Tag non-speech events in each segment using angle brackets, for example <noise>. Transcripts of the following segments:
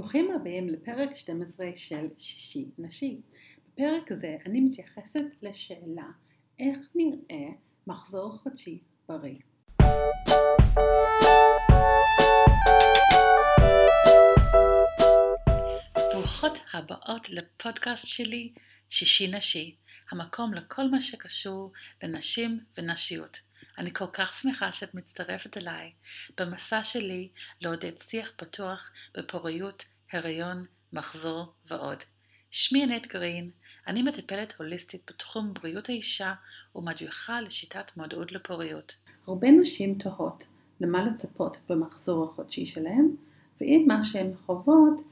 ברוכים הבאים לפרק 12 של שישי נשי. בפרק הזה אני מתייחסת לשאלה איך נראה מחזור חודשי בריא. ברוכות הבאות לפודקאסט שלי שישי נשי, המקום לכל מה שקשור לנשים ונשיות. אני כל כך שמחה שאת מצטרפת אליי במסע שלי לעודד שיח פתוח בפוריות, הריון, מחזור ועוד. שמי ענת גרין, אני מטפלת הוליסטית בתחום בריאות האישה ומדריכה לשיטת מודעות לפוריות. הרבה נשים תוהות למה לצפות במחזור החודשי שלהם, ואם מה שהן חוות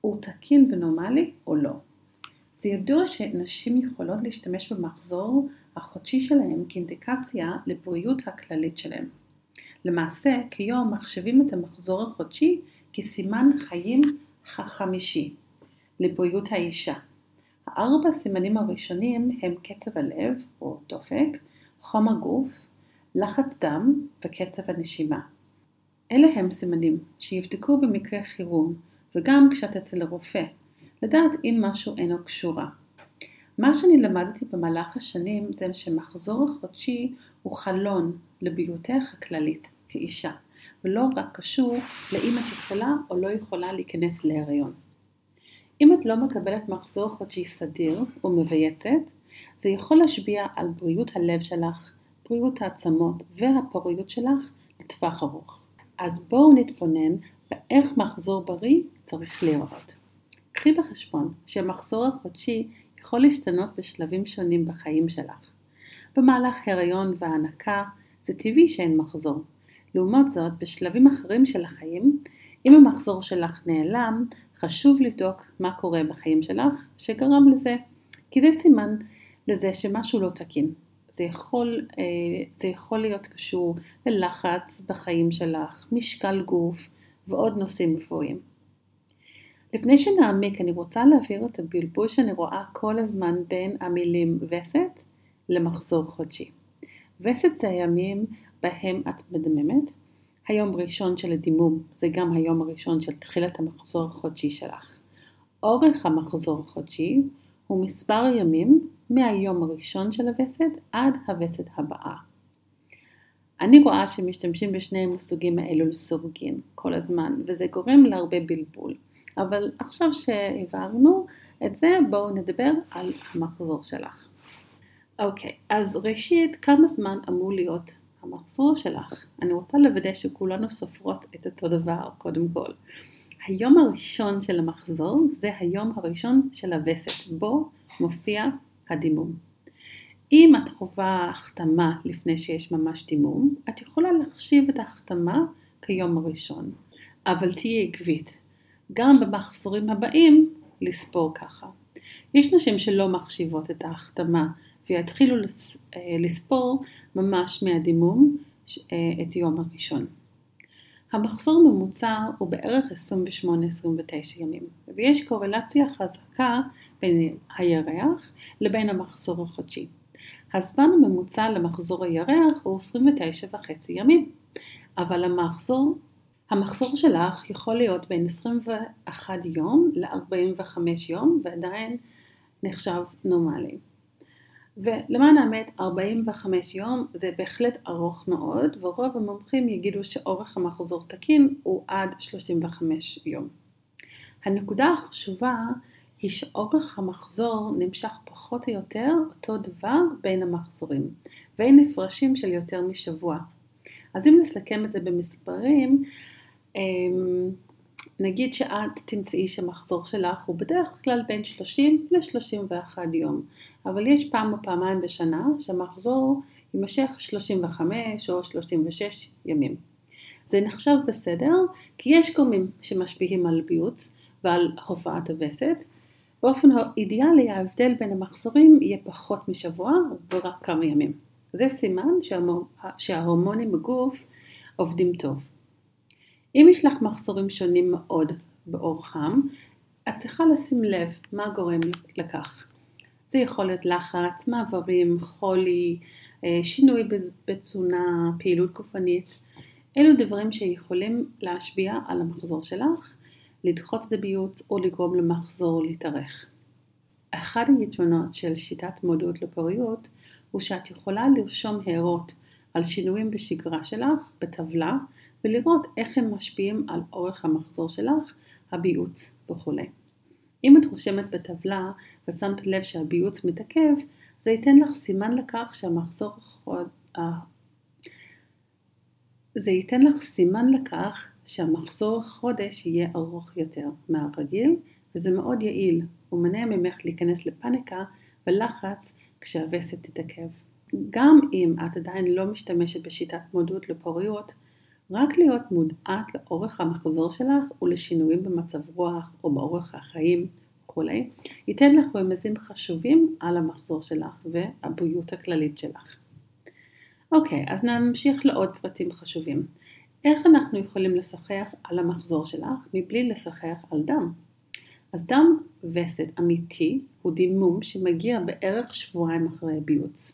הוא תקין ונורמלי או לא. זה ידוע שנשים יכולות להשתמש במחזור החודשי שלהם כאינדיקציה לבריאות הכללית שלהם. למעשה, כיום מחשבים את המחזור החודשי כסימן חיים החמישי לבריאות האישה. הארבע סימנים הראשונים הם קצב הלב או דופק, חום הגוף, לחץ דם וקצב הנשימה. אלה הם סימנים שיבדקו במקרה חירום וגם כשאת אצל הרופא, לדעת אם משהו אינו קשורה. מה שאני למדתי במהלך השנים זה שמחזור החודשי הוא חלון לבריאותך הכללית כאישה, ולא רק קשור לאם את יכולה או לא יכולה להיכנס להריון. אם את לא מקבלת מחזור חודשי סדיר ומבייצת, זה יכול להשפיע על בריאות הלב שלך, בריאות העצמות והפוריות שלך לטווח ארוך. אז בואו נתבונן באיך מחזור בריא צריך להיראות. קחי בחשבון שהמחזור החודשי יכול להשתנות בשלבים שונים בחיים שלך. במהלך הריון והנקה זה טבעי שאין מחזור. לעומת זאת, בשלבים אחרים של החיים, אם המחזור שלך נעלם, חשוב לבדוק מה קורה בחיים שלך שגרם לזה, כי זה סימן לזה שמשהו לא תקין. זה יכול, אה, זה יכול להיות קשור ללחץ בחיים שלך, משקל גוף ועוד נושאים רפואיים. לפני שנעמיק אני רוצה להבהיר את הבלבול שאני רואה כל הזמן בין המילים וסת למחזור חודשי. וסת זה הימים בהם את מדממת, היום הראשון של הדימום זה גם היום הראשון של תחילת המחזור החודשי שלך. אורך המחזור החודשי הוא מספר ימים מהיום הראשון של הווסת עד הווסת הבאה. אני רואה שמשתמשים בשני המושגים האלו לסורגין כל הזמן, וזה גורם להרבה בלבול. אבל עכשיו שהבהרנו את זה, בואו נדבר על המחזור שלך. אוקיי, אז ראשית, כמה זמן אמור להיות המחזור שלך? אני רוצה לוודא שכולנו סופרות את אותו דבר, קודם כל. היום הראשון של המחזור זה היום הראשון של הווסת, בו מופיע הדימום. אם את חווה החתמה לפני שיש ממש דימום, את יכולה להחשיב את ההחתמה כיום הראשון, אבל תהיי עקבית. גם במחזורים הבאים לספור ככה. יש נשים שלא מחשיבות את ההחתמה ויתחילו אה, לספור ממש מהדימום אה, את יום הראשון. המחזור ממוצע הוא בערך 28-29 ימים, ויש קורלציה חזקה בין הירח לבין המחזור החודשי. הזמן הממוצע למחזור הירח הוא 29 וחצי ימים, אבל המחזור המחזור שלך יכול להיות בין 21 יום ל-45 יום ועדיין נחשב נורמלי. ולמען האמת 45 יום זה בהחלט ארוך מאוד ורוב המומחים יגידו שאורך המחזור תקין הוא עד 35 יום. הנקודה החשובה היא שאורך המחזור נמשך פחות או יותר אותו דבר בין המחזורים ואין הפרשים של יותר משבוע. אז אם נסכם את זה במספרים, אמ, נגיד שאת תמצאי שהמחזור שלך הוא בדרך כלל בין 30 ל-31 יום, אבל יש פעם או פעמיים בשנה שהמחזור יימשך 35 או 36 ימים. זה נחשב בסדר, כי יש גורמים שמשפיעים על ביוץ ועל הופעת הווסת. באופן אידיאלי ההבדל בין המחזורים יהיה פחות משבוע ורק כמה ימים. זה סימן שההורמונים בגוף עובדים טוב. אם יש לך מחסורים שונים מאוד באורחם, את צריכה לשים לב מה גורם לכך. זה יכול להיות לחץ, מעברים, חולי, אה, שינוי בתזונה, פעילות גופנית. אלו דברים שיכולים להשפיע על המחזור שלך, לדחות את הביוץ או לגרום למחזור להתארך. אחד היתרונות של שיטת מודעות לפוריות הוא שאת יכולה לרשום הערות על שינויים בשגרה שלך בטבלה ולראות איך הם משפיעים על אורך המחזור שלך, הביוץ וכו'. אם את רושמת בטבלה ושמת לב שהביוץ מתעכב, זה ייתן לך סימן לכך שהמחזור החוד... זה ייתן לך סימן לכך שהמחזור החודש יהיה ארוך יותר מהרגיל, וזה מאוד יעיל, ומונע ממך להיכנס לפאניקה ולחץ כשהווסת תתעכב. גם אם את עדיין לא משתמשת בשיטת מודעות לפוריות, רק להיות מודעת לאורך המחזור שלך ולשינויים במצב רוח או באורך החיים וכולי, ייתן לך רמזים חשובים על המחזור שלך והבריאות הכללית שלך. אוקיי, אז נמשיך לעוד פרטים חשובים. איך אנחנו יכולים לשוחח על המחזור שלך מבלי לשוחח על דם? אז דם וסת אמיתי הוא דימום שמגיע בערך שבועיים אחרי ביוץ.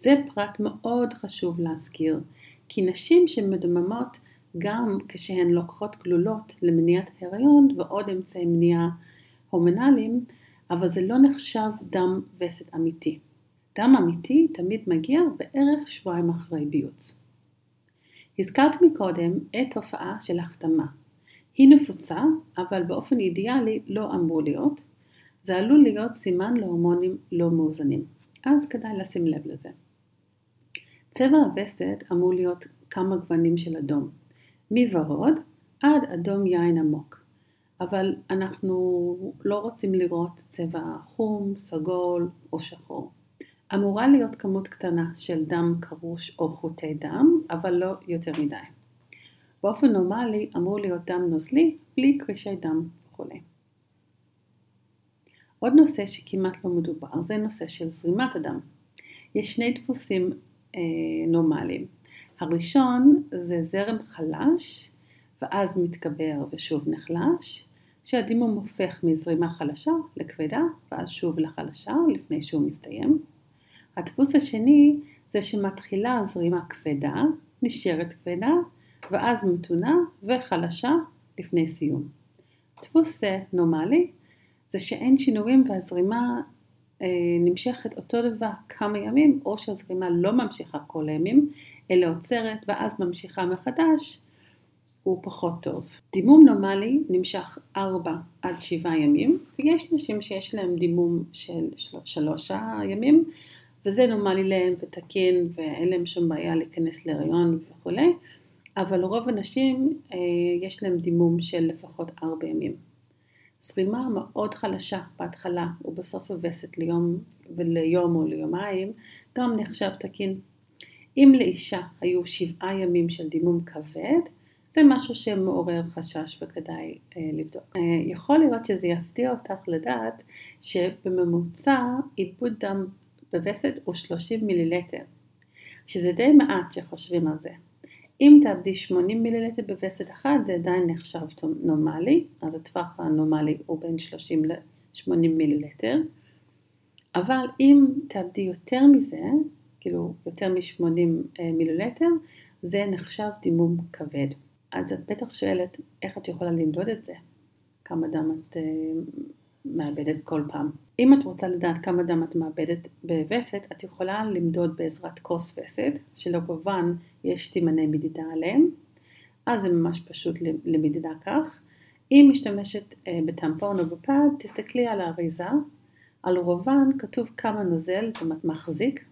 זה פרט מאוד חשוב להזכיר, כי נשים שמדממות גם כשהן לוקחות גלולות למניעת הריון ועוד אמצעי מניעה הורמונליים, אבל זה לא נחשב דם וסת אמיתי. דם אמיתי תמיד מגיע בערך שבועיים אחרי ביוץ. הזכרת מקודם את תופעה של החתמה. היא נפוצה, אבל באופן אידיאלי לא אמור להיות. זה עלול להיות סימן להורמונים לא מאוזנים, אז כדאי לשים לב לזה. צבע הווסת אמור להיות כמה גוונים של אדום, מוורוד עד אדום יין עמוק, אבל אנחנו לא רוצים לראות צבע חום, סגול או שחור. אמורה להיות כמות קטנה של דם קרוש או חוטי דם, אבל לא יותר מדי. באופן נורמלי אמור להיות דם נוזלי בלי קרישי דם וכו'. עוד נושא שכמעט לא מדובר זה נושא של זרימת הדם. יש שני דפוסים נורמליים. הראשון זה זרם חלש ואז מתגבר ושוב נחלש, שהדימום הופך מזרימה חלשה לכבדה ואז שוב לחלשה לפני שהוא מסתיים. הדפוס השני זה שמתחילה זרימה כבדה, נשארת כבדה, ואז מתונה וחלשה לפני סיום. דפוס נורמלי זה שאין שינויים והזרימה אה, נמשכת אותו דבר כמה ימים, או שהזרימה לא ממשיכה כל הימים, אלא עוצרת ואז ממשיכה מחדש, הוא פחות טוב. דימום נורמלי נמשך 4 עד 7 ימים, ויש נשים שיש להם דימום של 3 ימים, וזה נורמלי להם ותקין ואין להם שום בעיה להיכנס להריון וכולי, אבל לרוב הנשים אה, יש להם דימום של לפחות ארבע ימים. זרימה מאוד חלשה בהתחלה ובסוף הווסת ליום וליום או ליומיים גם נחשב תקין. אם לאישה היו שבעה ימים של דימום כבד, זה משהו שמעורר חשש וכדאי אה, לבדוק. אה, יכול להיות שזה יפתיע אותך לדעת שבממוצע עיבוד דם בווסת הוא 30 מיליליטר, שזה די מעט שחושבים על זה. אם תאבדי 80 מיליליטר בווסת אחת זה עדיין נחשב נורמלי, אז הטווח הנורמלי הוא בין 30 ל-80 מיליליטר, אבל אם תאבדי יותר מזה, כאילו יותר מ-80 אה, מיליליטר, זה נחשב דימום כבד. אז את בטח שואלת איך את יכולה למדוד את זה, כמה דם את אה, מאבדת כל פעם. אם את רוצה לדעת כמה דם את מאבדת בווסת, את יכולה למדוד בעזרת כוס וסת, שלא כמובן יש סימני מדידה עליהם, אז זה ממש פשוט למדידה כך. אם משתמשת אה, בטמפון או בפד, תסתכלי על האריזה, על רובן כתוב כמה נוזל, זאת אומרת מחזיק.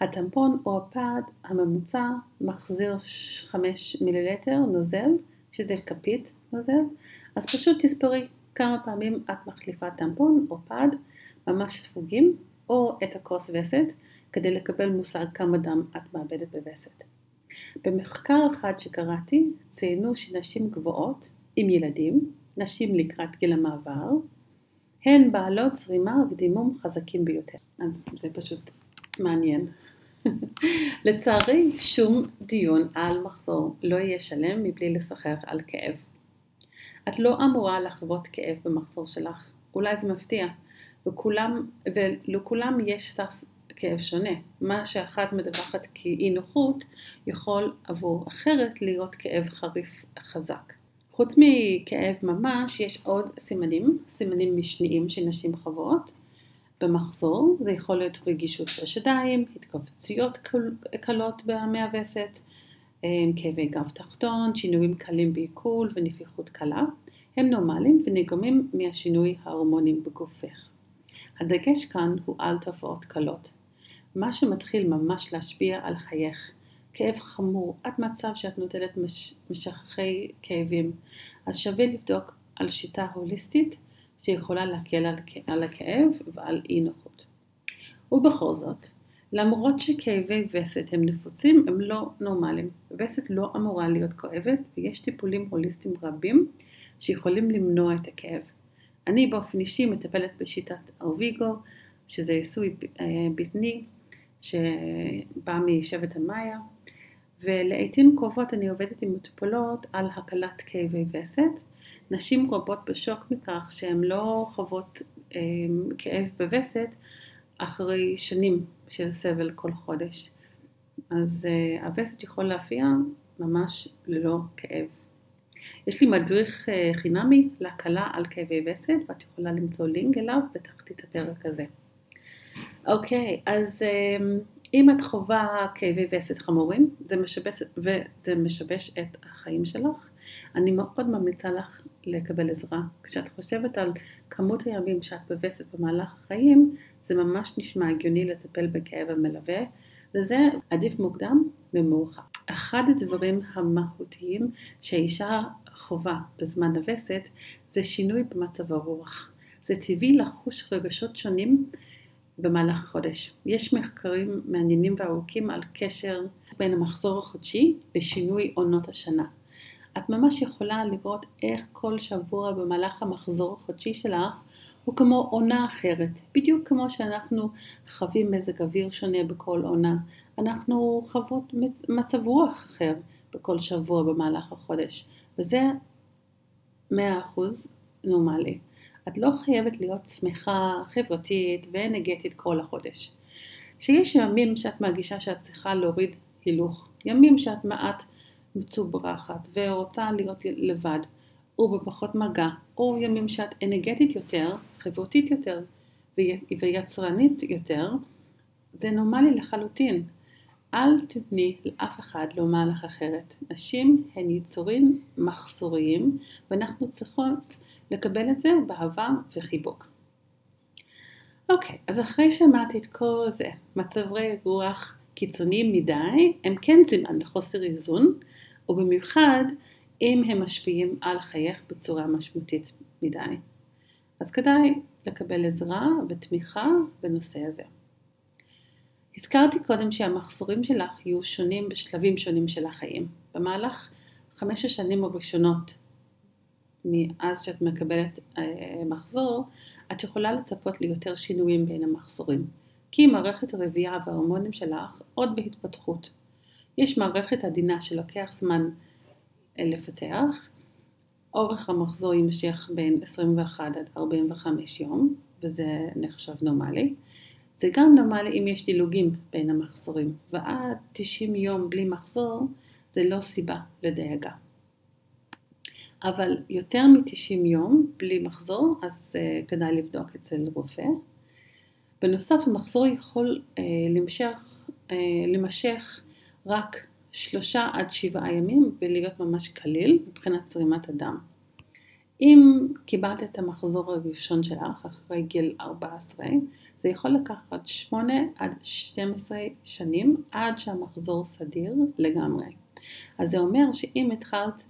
הטמפון או הפד הממוצע מחזיר 5 מיליליטר נוזל, שזה כפית נוזל, אז פשוט תספרי כמה פעמים את מחליפה טמפון או פד ממש ספוגים או את הכוס וסת כדי לקבל מושג כמה דם את מאבדת בווסת. במחקר אחד שקראתי ציינו שנשים גבוהות עם ילדים, נשים לקראת גיל המעבר, הן בעלות זרימה ודימום חזקים ביותר. אז זה פשוט מעניין. <laughs> לצערי, שום דיון על מחזור לא יהיה שלם מבלי לשוחח על כאב. את לא אמורה לחוות כאב במחזור שלך. אולי זה מפתיע. וכולם, ולכולם יש סף כאב שונה. מה שאחת מדווחת כאי נוחות, יכול עבור אחרת להיות כאב חריף חזק. חוץ מכאב ממש, יש עוד סימנים, סימנים משניים שנשים חוות. במחזור זה יכול להיות רגישות בשדיים, התכווצויות קלות במאווסת, כאבי גב תחתון, שינויים קלים בעיכול ונפיחות קלה. הם נורמליים ונגרמים מהשינוי ההורמונים בגופך. הדגש כאן הוא על תופעות קלות. מה שמתחיל ממש להשפיע על חייך, כאב חמור עד מצב שאת נוטלת מש, משככי כאבים, אז שווה לבדוק על שיטה הוליסטית שיכולה להקל על, על הכאב ועל אי נוחות. ובכל זאת, למרות שכאבי וסת הם נפוצים, הם לא נורמליים. וסת לא אמורה להיות כואבת ויש טיפולים הוליסטיים רבים שיכולים למנוע את הכאב. אני באופן אישי מטפלת בשיטת ארוויגו, שזה עיסוי אה, בטני שבא משבט המאיה, ולעיתים קרובות אני עובדת עם מטופלות על הקלת כאבי וסת. נשים רבות בשוק מכך שהן לא חוות אה, כאב בווסת אחרי שנים של סבל כל חודש. אז אה, הווסת יכול להפיע ממש ללא כאב. יש לי מדריך אה, חינמי להקלה על כאבי וסת, ואת יכולה למצוא לינק אליו בתחתית הפרק הזה. אוקיי, אז אה, אם את חווה כאבי וסת חמורים זה משבש, וזה משבש את החיים שלך, אני מאוד ממליצה לך לקבל עזרה. כשאת חושבת על כמות הימים שאת בווסת במהלך החיים, זה ממש נשמע הגיוני לטפל בכאב המלווה, וזה עדיף מוקדם ממאוחר. אחד הדברים המהותיים שהאישה חובה בזמן הווסת זה שינוי במצב הרוח. זה טבעי לחוש רגשות שונים במהלך החודש. יש מחקרים מעניינים וארוכים על קשר בין המחזור החודשי לשינוי עונות השנה. את ממש יכולה לראות איך כל שבוע במהלך המחזור החודשי שלך הוא כמו עונה אחרת, בדיוק כמו שאנחנו חווים מזג אוויר שונה בכל עונה, אנחנו חוות מצב רוח אחר בכל שבוע במהלך החודש, וזה מאה אחוז נורמלי. את לא חייבת להיות שמחה, חברתית ואנרגטית כל החודש. שיש ימים שאת מרגישה שאת צריכה להוריד הילוך, ימים שאת מעט מצוברחת ורוצה להיות לבד ובפחות מגע, או ימים שאת אנרגטית יותר, חברותית יותר ויצרנית יותר, זה נורמלי לחלוטין. אל תתני לאף אחד לומר לך אחרת. נשים הן יצורים מחסוריים ואנחנו צריכות לקבל את זה באהבה וחיבוק. אוקיי, אז אחרי שמעתי את כל זה, מצבי רוח קיצוניים מדי, הם כן זימן לחוסר איזון, ובמיוחד אם הם משפיעים על חייך בצורה משמעותית מדי. אז כדאי לקבל עזרה ותמיכה בנושא הזה. הזכרתי קודם שהמחזורים שלך יהיו שונים בשלבים שונים של החיים. במהלך חמש השנים הראשונות מאז שאת מקבלת אה, מחזור, את יכולה לצפות ליותר שינויים בין המחזורים, כי מערכת הרבייה וההורמונים שלך עוד בהתפתחות. יש מערכת עדינה שלוקח זמן אה, לפתח, אורך המחזור יימשך בין 21 עד 45 יום, וזה נחשב נורמלי. זה גם נורמלי אם יש דילוגים בין המחזורים, ועד 90 יום בלי מחזור זה לא סיבה לדאגה. אבל יותר מ-90 יום בלי מחזור, אז uh, כדאי לבדוק אצל רופא. בנוסף, המחזור יכול uh, למשך, uh, למשך רק שלושה עד שבעה ימים ולהיות ממש קליל מבחינת זרימת הדם. אם קיבלת את המחזור הראשון שלך אחרי גיל 14, זה יכול לקחת 8 עד 12 שנים עד שהמחזור סדיר לגמרי. אז זה אומר שאם התחלת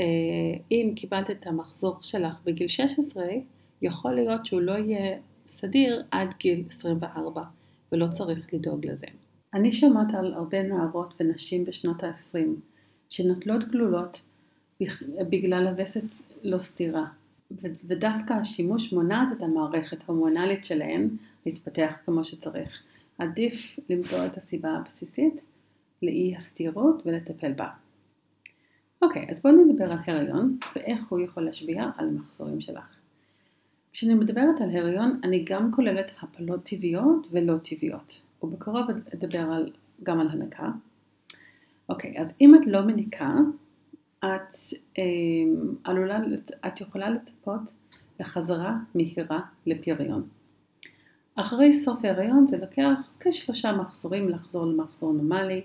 אה, אם קיבלת את המחזור שלך בגיל 16, יכול להיות שהוא לא יהיה סדיר עד גיל 24, ולא צריך לדאוג לזה. אני שומעת על הרבה נערות ונשים בשנות ה-20 שנוטלות גלולות בגלל הווסת לא סתירה, ודווקא השימוש מונעת את המערכת ההורמונלית שלהן להתפתח כמו שצריך. עדיף למצוא את הסיבה הבסיסית לאי הסתירות ולטפל בה. אוקיי, אז בואו נדבר על הריון ואיך הוא יכול להשפיע על המחזורים שלך. כשאני מדברת על הריון, אני גם כוללת הפלות טבעיות ולא טבעיות, ובקרוב אדבר על, גם על הנקה. אוקיי, אז אם את לא מניקה, את, אה, עלולה, את יכולה לצפות לחזרה מהירה לפריון. אחרי סוף ההריון זה לוקח כשלושה מחזורים לחזור למחזור נורמלי,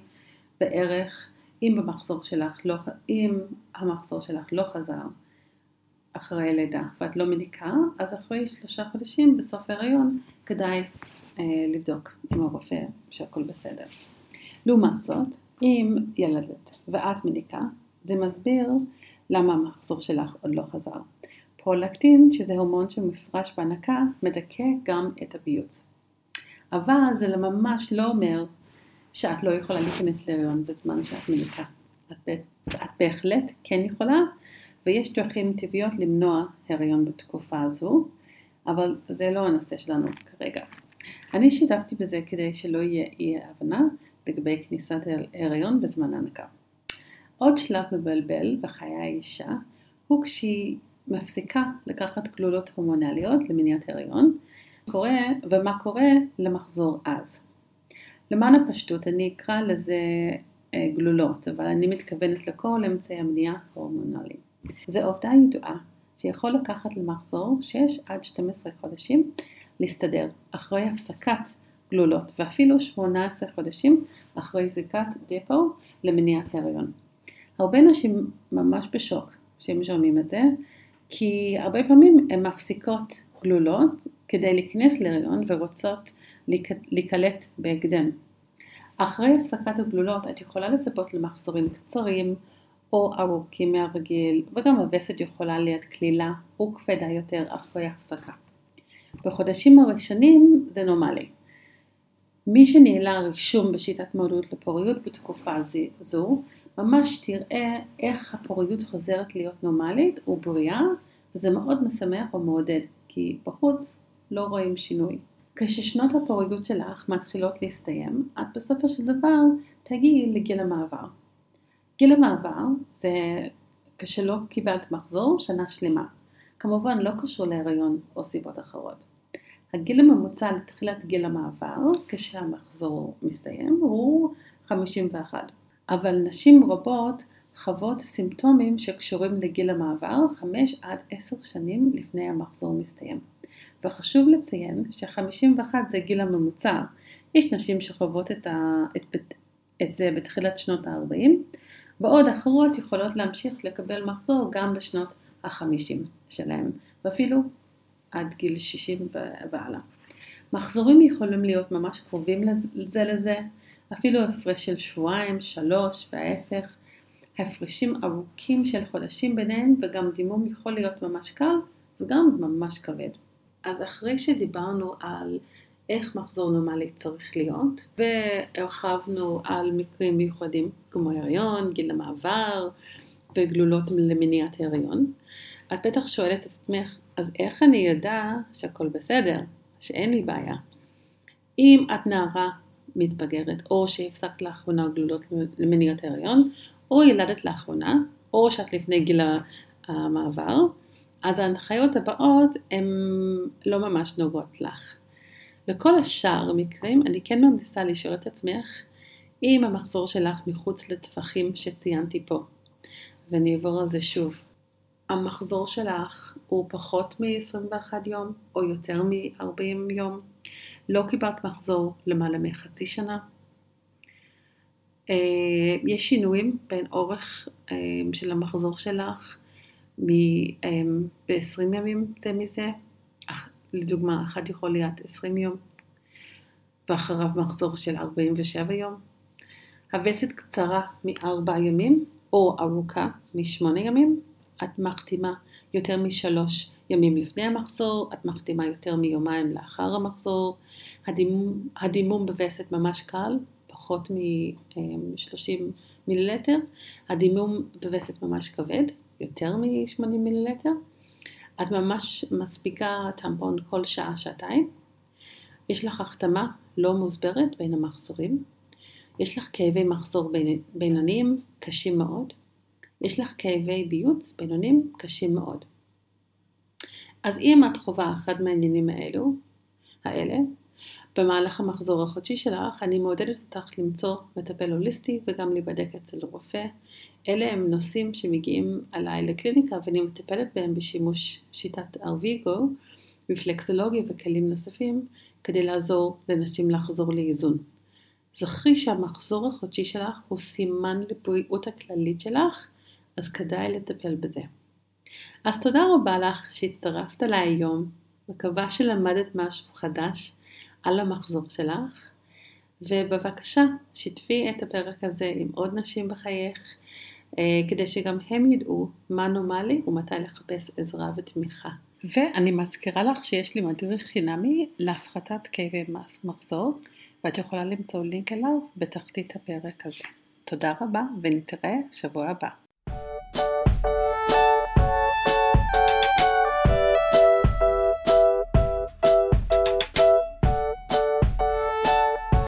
בערך אם במחזור שלך לא, אם המחזור שלך לא חזר אחרי הלידה ואת לא מניקה, אז אחרי שלושה חודשים בסוף ההריון כדאי לבדוק עם הרופא שהכל בסדר. לעומת זאת, אם ילדת ואת מניקה, זה מסביר למה המחזור שלך עוד לא חזר. פרולקטין, שזה הורמון שמפרש בהנקה, מדכא גם את הביוץ. אבל זה ממש לא אומר שאת לא יכולה להיכנס להריון בזמן שאת מניקה. את בהחלט כן יכולה, ויש דרכים טבעיות למנוע הריון בתקופה הזו, אבל זה לא הנושא שלנו כרגע. אני שיתפתי בזה כדי שלא יהיה אי הבנה לגבי כניסת הריון בזמן ההנקה. עוד שלב מבלבל בחיי האישה הוא כשהיא מפסיקה לקחת גלולות הורמונליות למניעת הריון, קורה, ומה קורה למחזור אז. למען הפשטות אני אקרא לזה אה, גלולות, אבל אני מתכוונת לכל אמצעי המניעה ההורמונליים. זו עובדה ידועה שיכול לקחת למחזור 6 עד 12 חודשים להסתדר אחרי הפסקת גלולות ואפילו 18 חודשים אחרי זיקת דפו למניעת הריון. הרבה נשים ממש בשוק שהם שומעים את זה, כי הרבה פעמים הן מפסיקות גלולות כדי להיכנס להריון ורוצות להיקלט בהקדם. אחרי הפסקת הגלולות את יכולה לצפות למחזורים קצרים או ארוכים מהרגיל, וגם הווסת יכולה להיות קלילה וכבדה יותר אחרי הפסקה. בחודשים הראשונים זה נורמלי. מי שניהלה רישום בשיטת מועדות לפוריות בתקופה זו, ממש תראה איך הפוריות חוזרת להיות נורמלית ובריאה, וזה מאוד משמח ומעודד, כי בחוץ לא רואים שינוי. כששנות הפוריות שלך מתחילות להסתיים, את בסופו של דבר תגיעי לגיל המעבר. גיל המעבר זה כשלא קיבלת מחזור שנה שלמה. כמובן לא קשור להריון או סיבות אחרות. הגיל הממוצע לתחילת גיל המעבר, כשהמחזור מסתיים, הוא 51. אבל נשים רבות חוות סימפטומים שקשורים לגיל המעבר 5 עד 10 שנים לפני המחזור מסתיים. וחשוב לציין ש-51 זה גיל הממוצע. יש נשים שחוות את, ה, את, את זה בתחילת שנות ה-40, בעוד אחרות יכולות להמשיך לקבל מחזור גם בשנות ה-50 שלהם, ואפילו עד גיל 60 והלאה. מחזורים יכולים להיות ממש קרובים זה לזה, אפילו הפרש של שבועיים, שלוש וההפך. הפרשים ארוכים של חודשים ביניהם וגם דימום יכול להיות ממש קל וגם ממש כבד. אז אחרי שדיברנו על איך מחזור נורמלי צריך להיות, והרחבנו על מקרים מיוחדים כמו הריון, גיל המעבר וגלולות למניעת הריון, את בטח שואלת את עצמך, אז איך אני אדע שהכל בסדר, שאין לי בעיה? אם את נערה מתבגרת, או שהפסקת לאחרונה גלולות למניעת הריון, או ילדת לאחרונה, או שאת לפני גיל המעבר, אז ההנחיות הבאות הן לא ממש נוגעות לך. לכל השאר המקרים אני כן ממליצה לשאול את עצמך אם המחזור שלך מחוץ לטווחים שציינתי פה. ואני אעבור על זה שוב. המחזור שלך הוא פחות מ-21 יום או יותר מ-40 יום. לא קיבלת מחזור למעלה מחצי שנה. אה, יש שינויים בין אורך אה, של המחזור שלך אה, ב-20 ימים זה מזה, לדוגמה, אחד יכול להיות 20 יום, ואחריו מחזור של 47 יום. הווסת קצרה מ-4 ימים, או ארוכה מ-8 ימים, את מחתימה יותר משלוש ימים לפני המחזור, את מחתימה יותר מיומיים לאחר המחזור, הדימום, הדימום בווסת ממש קל, פחות מ-30 מיליליטר, הדימום בווסת ממש כבד, יותר מ-80 מיליליטר, את ממש מספיקה טמפון כל שעה-שעתיים, יש לך החתמה לא מוסברת בין המחזורים, יש לך כאבי מחזור בינוניים קשים מאוד, יש לך כאבי ביוץ בינוניים קשים מאוד. אז אם את חווה אחד מהעניינים האלו, האלה, במהלך המחזור החודשי שלך, אני מעודדת אותך למצוא מטפל הוליסטי וגם להיבדק אצל רופא. אלה הם נושאים שמגיעים עליי לקליניקה ואני מטפלת בהם בשימוש שיטת ארוויגו, רפלקסולוגיה וכלים נוספים כדי לעזור לנשים לחזור לאיזון. זכרי שהמחזור החודשי שלך הוא סימן לבריאות הכללית שלך, אז כדאי לטפל בזה. אז תודה רבה לך שהצטרפת אליי היום, מקווה שלמדת משהו חדש על המחזור שלך, ובבקשה שתפי את הפרק הזה עם עוד נשים בחייך, אה, כדי שגם הם ידעו מה נורמלי ומתי לחפש עזרה ותמיכה. ואני מזכירה לך שיש לי מדריך חינמי להפחתת כאבי מחזור, ואת יכולה למצוא לינק אליו בתחתית הפרק הזה. תודה רבה ונתראה שבוע הבא.